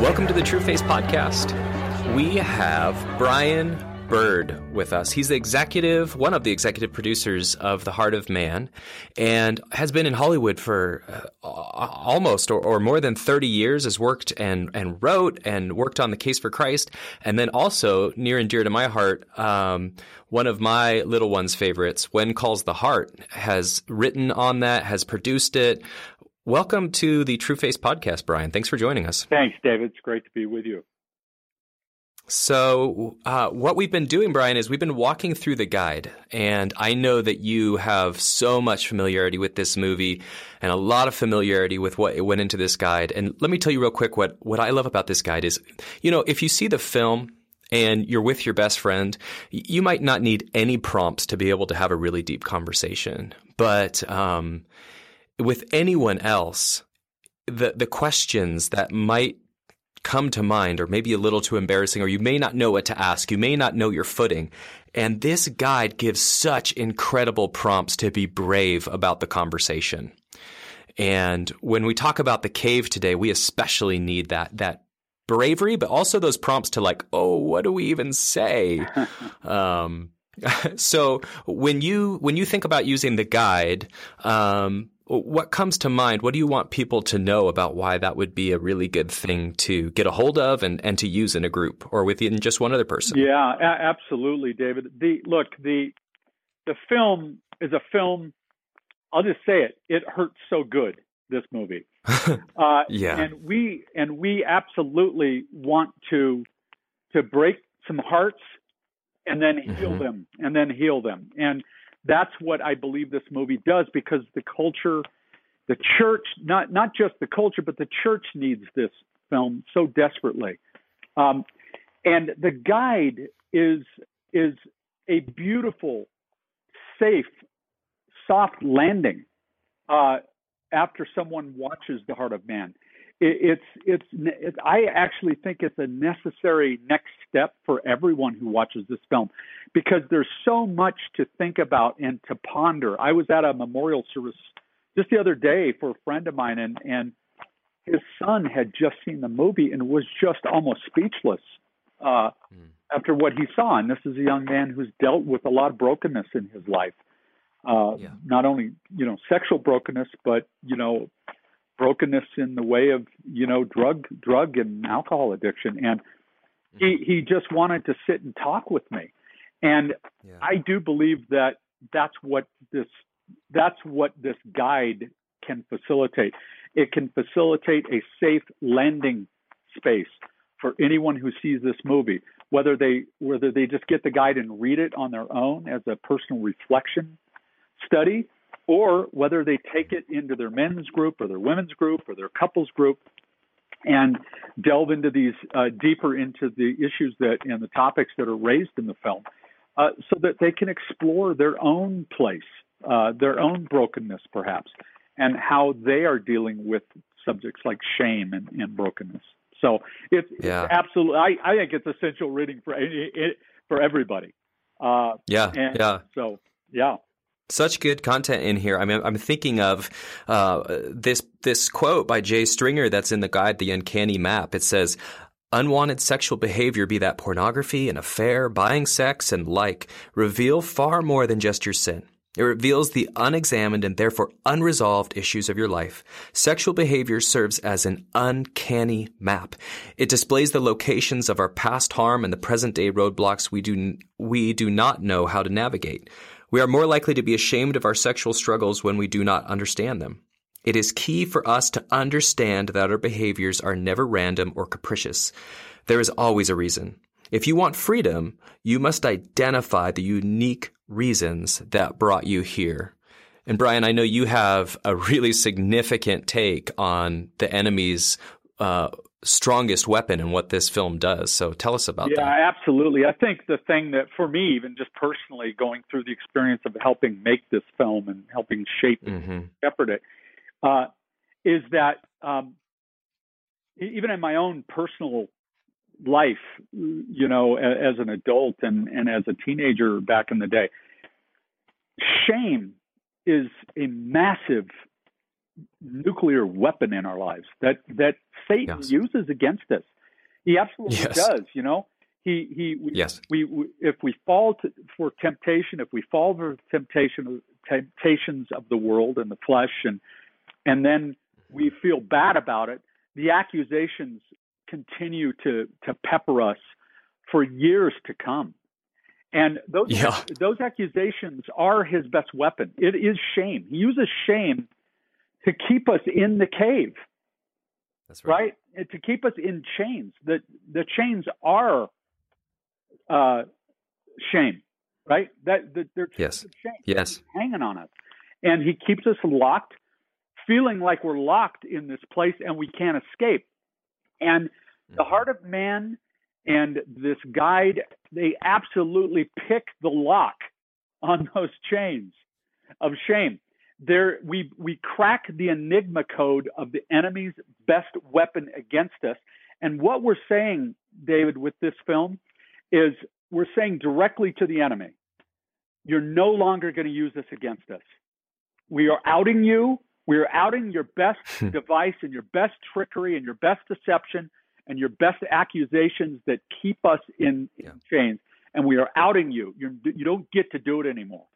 Welcome to the True Face Podcast. We have Brian Bird with us. He's the executive, one of the executive producers of The Heart of Man, and has been in Hollywood for uh, almost or, or, more than 30 years, has worked and, and wrote and worked on The Case for Christ. And then also, near and dear to my heart, um, one of my little one's favorites, When Calls the Heart, has written on that, has produced it. Welcome to the True Face podcast, Brian. Thanks for joining us. Thanks, David. It's great to be with you. So, uh, what we've been doing, Brian, is we've been walking through the guide. And I know that you have so much familiarity with this movie and a lot of familiarity with what went into this guide. And let me tell you real quick what, what I love about this guide is, you know, if you see the film, and you're with your best friend, you might not need any prompts to be able to have a really deep conversation. But um, with anyone else, the the questions that might come to mind are maybe a little too embarrassing, or you may not know what to ask. You may not know your footing. And this guide gives such incredible prompts to be brave about the conversation. And when we talk about the cave today, we especially need that that bravery, but also those prompts to like, oh, what do we even say? um, so when you when you think about using the guide, um, what comes to mind? What do you want people to know about why that would be a really good thing to get a hold of and, and to use in a group or within just one other person? Yeah, a- absolutely, David. The look, the the film is a film. I'll just say it. It hurts so good. This movie. uh, yeah, and we and we absolutely want to to break some hearts and then heal mm-hmm. them and then heal them and that's what I believe this movie does because the culture, the church, not not just the culture, but the church needs this film so desperately. Um, and the guide is is a beautiful, safe, soft landing uh, after someone watches The Heart of Man it's it's it, I actually think it's a necessary next step for everyone who watches this film because there's so much to think about and to ponder. I was at a memorial service just the other day for a friend of mine and and his son had just seen the movie and was just almost speechless uh mm. after what he saw and this is a young man who's dealt with a lot of brokenness in his life uh yeah. not only you know sexual brokenness but you know brokenness in the way of you know drug drug and alcohol addiction and he mm-hmm. he just wanted to sit and talk with me and yeah. i do believe that that's what this that's what this guide can facilitate it can facilitate a safe landing space for anyone who sees this movie whether they whether they just get the guide and read it on their own as a personal reflection study or whether they take it into their men's group or their women's group or their couples group and delve into these uh, deeper into the issues that and the topics that are raised in the film uh, so that they can explore their own place, uh, their own brokenness perhaps, and how they are dealing with subjects like shame and, and brokenness. So it's, yeah. it's absolutely, I, I think it's essential reading for any, for everybody. Uh, yeah, yeah. So yeah such good content in here. I mean, I'm thinking of uh, this this quote by Jay Stringer that's in the guide, The Uncanny Map. It says, Unwanted sexual behavior, be that pornography, an affair, buying sex, and like, reveal far more than just your sin. It reveals the unexamined and therefore unresolved issues of your life. Sexual behavior serves as an uncanny map. It displays the locations of our past harm and the present day roadblocks we do, we do not know how to navigate. We are more likely to be ashamed of our sexual struggles when we do not understand them. It is key for us to understand that our behaviors are never random or capricious. There is always a reason. If you want freedom, you must identify the unique reasons that brought you here. And Brian, I know you have a really significant take on the enemy's uh, strongest weapon and what this film does. So tell us about yeah, that. Yeah, absolutely. I think the thing that for me, even just personally going through the experience of helping make this film and helping shape mm-hmm. and shepherd it, uh, is that um, even in my own personal life, you know, as, as an adult and, and as a teenager back in the day, shame is a massive nuclear weapon in our lives that that Satan Yes. uses against us. He absolutely Yes. does. You know, he he we, Yes. we, we if we fall to, for temptation, if we fall for temptation temptations of the world and the flesh, and and then we mm-hmm. feel bad about it, the accusations continue to to pepper us for years to come. And those Yeah. those accusations are his best weapon. It is shame. He uses shame to keep us in the cave, That's right? And To keep us in chains. The the chains are uh, shame, right? That, that they're Yes. shame Yes. hanging on us, and he keeps us locked, feeling like we're locked in this place and we can't escape. And the Mm-hmm. heart of man and this guide, they absolutely pick the lock on those chains of shame. There, we we crack the enigma code of the enemy's best weapon against us. And what we're saying, David, with this film, is we're saying directly to the enemy, you're no longer going to use this against us. We are outing you. We are outing your best hmm. device and your best trickery and your best deception and your best accusations that keep us in, in chains. And we are outing you. You're, you don't get to do it anymore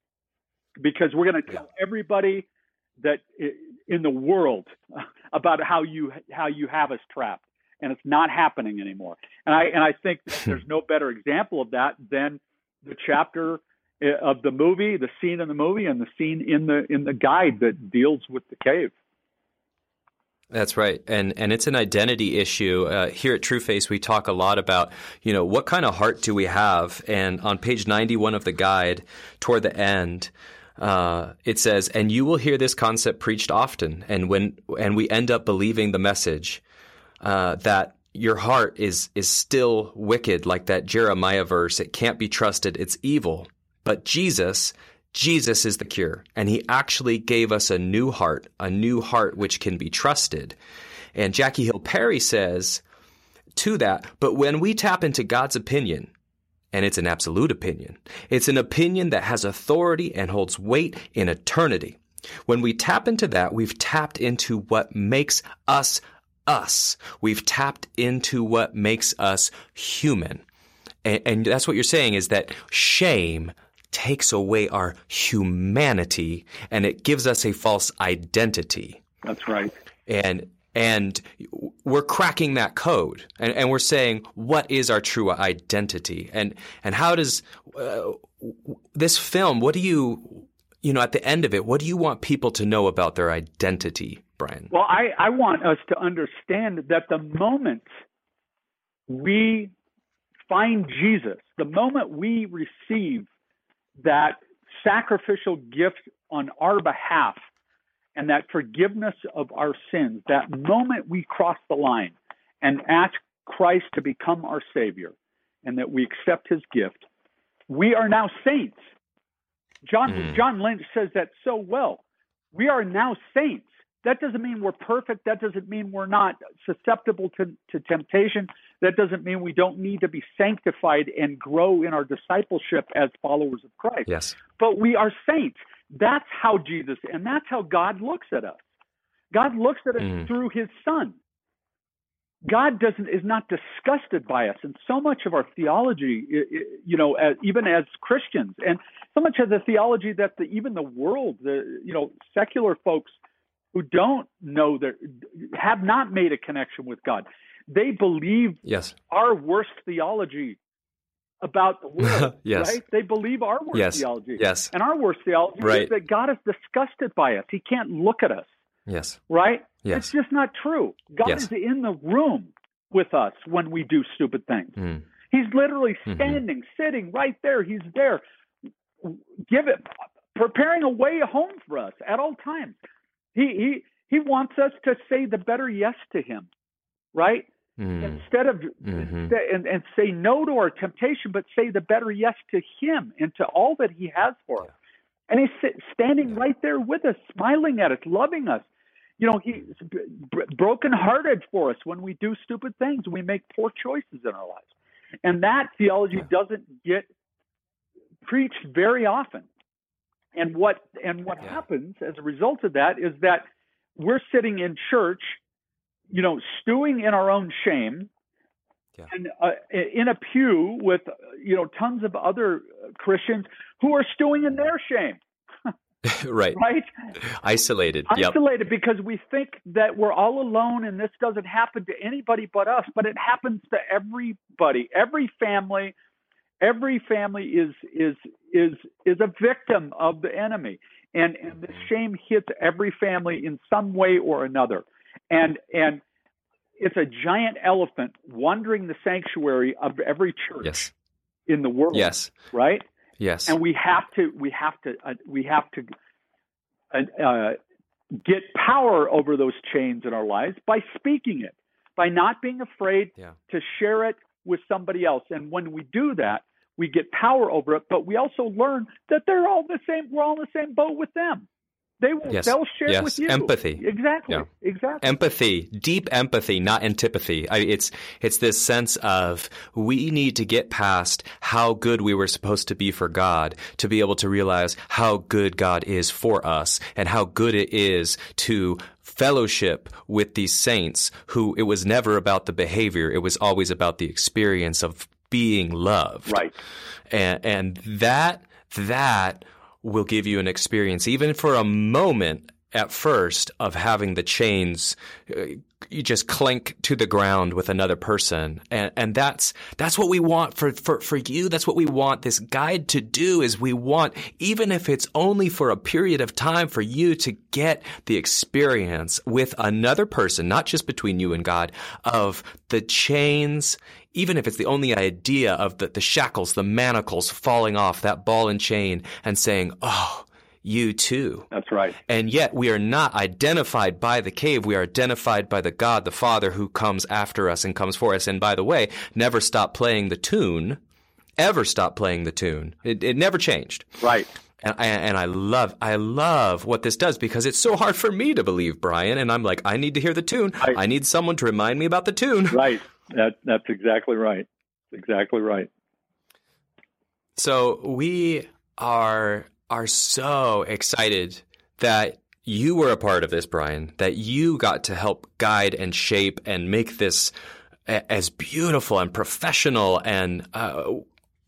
because we're going to tell everybody that in the world about how you how you have us trapped, and it's not happening anymore. And I and I think there's no better example of that than the chapter uh, of the movie, the scene in the movie, and the scene in the in the guide that deals with the cave. That's right, and and it's an identity issue. Uh, here at TrueFace, we talk a lot about you know what kind of heart do we have, and on page ninety one of the guide, toward the end, uh, it says, "And you will hear this concept preached often, and when and we end up believing the message uh, that." Your heart is is still wicked, like that Jeremiah verse. It can't be trusted. It's evil. But Jesus, Jesus is the cure, and He actually gave us a new heart, a new heart which can be trusted. And Jackie Hill Perry says to that, but when we tap into God's opinion, and it's an absolute opinion, it's an opinion that has authority and holds weight in eternity. When we tap into that, we've tapped into what makes us us. We've tapped into what makes us human. And, and that's what you're saying is that shame takes away our humanity and it gives us a false identity. That's right. And and we're cracking that code. And, and we're saying what is our true identity? And and how does uh, this film what do you you know at the end of it what do you want people to know about their identity brian? Well, I, I want us to understand that the moment we find Jesus, the moment we receive that sacrificial gift on our behalf and that forgiveness of our sins, that moment we cross the line and ask Christ to become our Savior and that we accept his gift, we are now saints. John Mm. John Lynch says that so well. We are now saints. That doesn't mean we're perfect. That doesn't mean we're not susceptible to, to temptation. That doesn't mean we don't need to be sanctified and grow in our discipleship as followers of Christ. yes But we are saints. That's how Jesus, and that's how God looks at us. God looks at us Mm. through his son. God doesn't is not disgusted by us, and so much of our theology, you know, as, even as Christians, and so much of the theology that the, even the world, the you know, secular folks who don't know that have not made a connection with God, they believe yes our worst theology about the world. Yes. right? They believe our worst Yes. theology. yes And our worst theology Right. is that God is disgusted by us. He can't look at us, yes right? Yes. It's just not true. God Yes. is in the room with us when we do stupid things. Mm. He's literally Mhm. standing, sitting right there. He's there. Give it preparing a way home for us at all times. He he he wants us to say the better yes to him, right? Mm. Instead of Mhm. and, and say no to our temptation, but say the better yes to him and to all that he has for us. And he's standing right there with us, smiling at us, loving us. You know, he's brokenhearted for us when we do stupid things, we make poor choices in our lives. And that theology Yeah. doesn't get preached very often. And what and what Yeah. happens as a result of that is that we're sitting in church, you know, stewing in our own shame, Yeah. and uh, in a pew with you know tons of other Christians who are stewing in their shame, right. right? Isolated. Yep. Isolated because we think that we're all alone and this doesn't happen to anybody but us, but it happens to everybody, every family. Every family is is is is a victim of the enemy, and and the shame hits every family in some way or another, and and it's a giant elephant wandering the sanctuary of every church Yes. in the world. Yes. right Yes. and we have to we have to uh, we have to uh, uh, get power over those chains in our lives by speaking it by not being afraid Yeah. to share it with somebody else and when we do that we get power over it but we also learn that they're all the same we're all in the same boat with them they will Yes. they'll share Yes. with you Empathy. exactly Yeah. exactly empathy, deep empathy, not antipathy. I, it's it's this sense of we need to get past how good we were supposed to be for God to be able to realize how good God is for us and how good it is to fellowship with these saints who it was never about the behavior it was always about the experience of being loved right and and that that will give you an experience even for a moment at first of having the chains uh, you just clink to the ground with another person. And and that's that's what we want for for for you. That's what we want this guide to do is we want even if it's only for a period of time for you to get the experience with another person not just between you and God of the chains even if it's the only idea of the, the shackles, the manacles falling off that ball and chain and saying, Oh, you too. that's right And yet we are not identified by the cave. We are identified by the God, the Father who comes after us and comes for us. And by the way, never stop playing the tune, ever stop playing the tune. It, it never changed. right And I, and I love, I love what this does because it's so hard for me to believe, Brian. And I'm like, I need to hear the tune. I- I need someone to remind me about the tune. right that that's exactly right exactly right So we are are so excited that you were a part of this, Brian. That you got to help guide and shape and make this a- as beautiful and professional. And uh,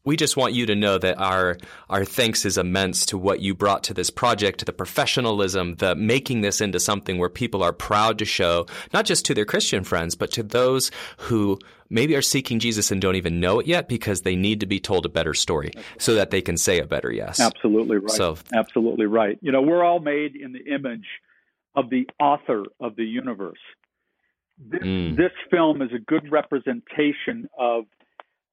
we just want you to know that our our thanks is immense to what you brought to this project, to the professionalism, the making this into something where people are proud to show, not just to their Christian friends, but to those who maybe are seeking Jesus and don't even know it yet because they need to be told a better story so that they can say a better yes. Absolutely right. So- Absolutely right. You know, we're all made in the image of the author of the universe. This, Mm. this film is a good representation of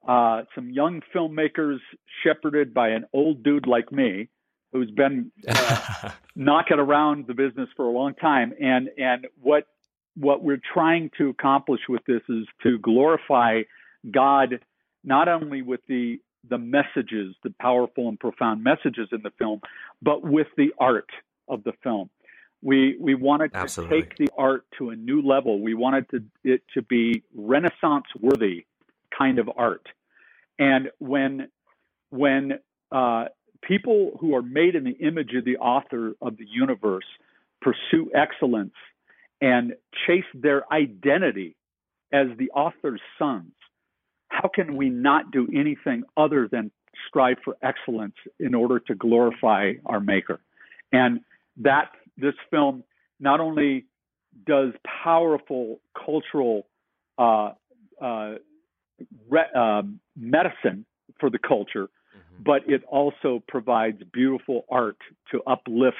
uh, some young filmmakers shepherded by an old dude like me who's been uh, knocking around the business for a long time. And and what what we're trying to accomplish with this is to glorify God not only with the the messages, the powerful and profound messages in the film, but with the art of the film. We we wanted to Absolutely. take the art to a new level. We wanted to, it to be Renaissance worthy kind of art. And when when uh, people who are made in the image of the author of the universe pursue excellence and chase their identity as the author's sons, how can we not do anything other than strive for excellence in order to glorify our Maker? And that this film not only does powerful cultural uh, uh, re- um, medicine for the culture, Mm-hmm. but it also provides beautiful art to uplift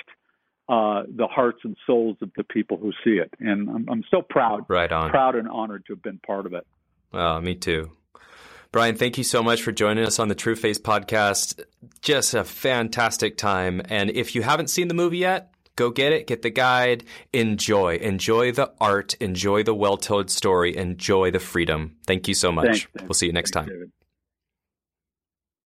uh, the hearts and souls of the people who see it. And I'm, I'm so proud, right on. proud and honored to have been part of it. Me too. Brian, thank you so much for joining us on the True Face podcast. Just a fantastic time. And if you haven't seen the movie yet, go get it, get the guide, enjoy. Enjoy the art, enjoy the well told story, enjoy the freedom. Thank you so much. Thanks, we'll see you next Thanks, time. David.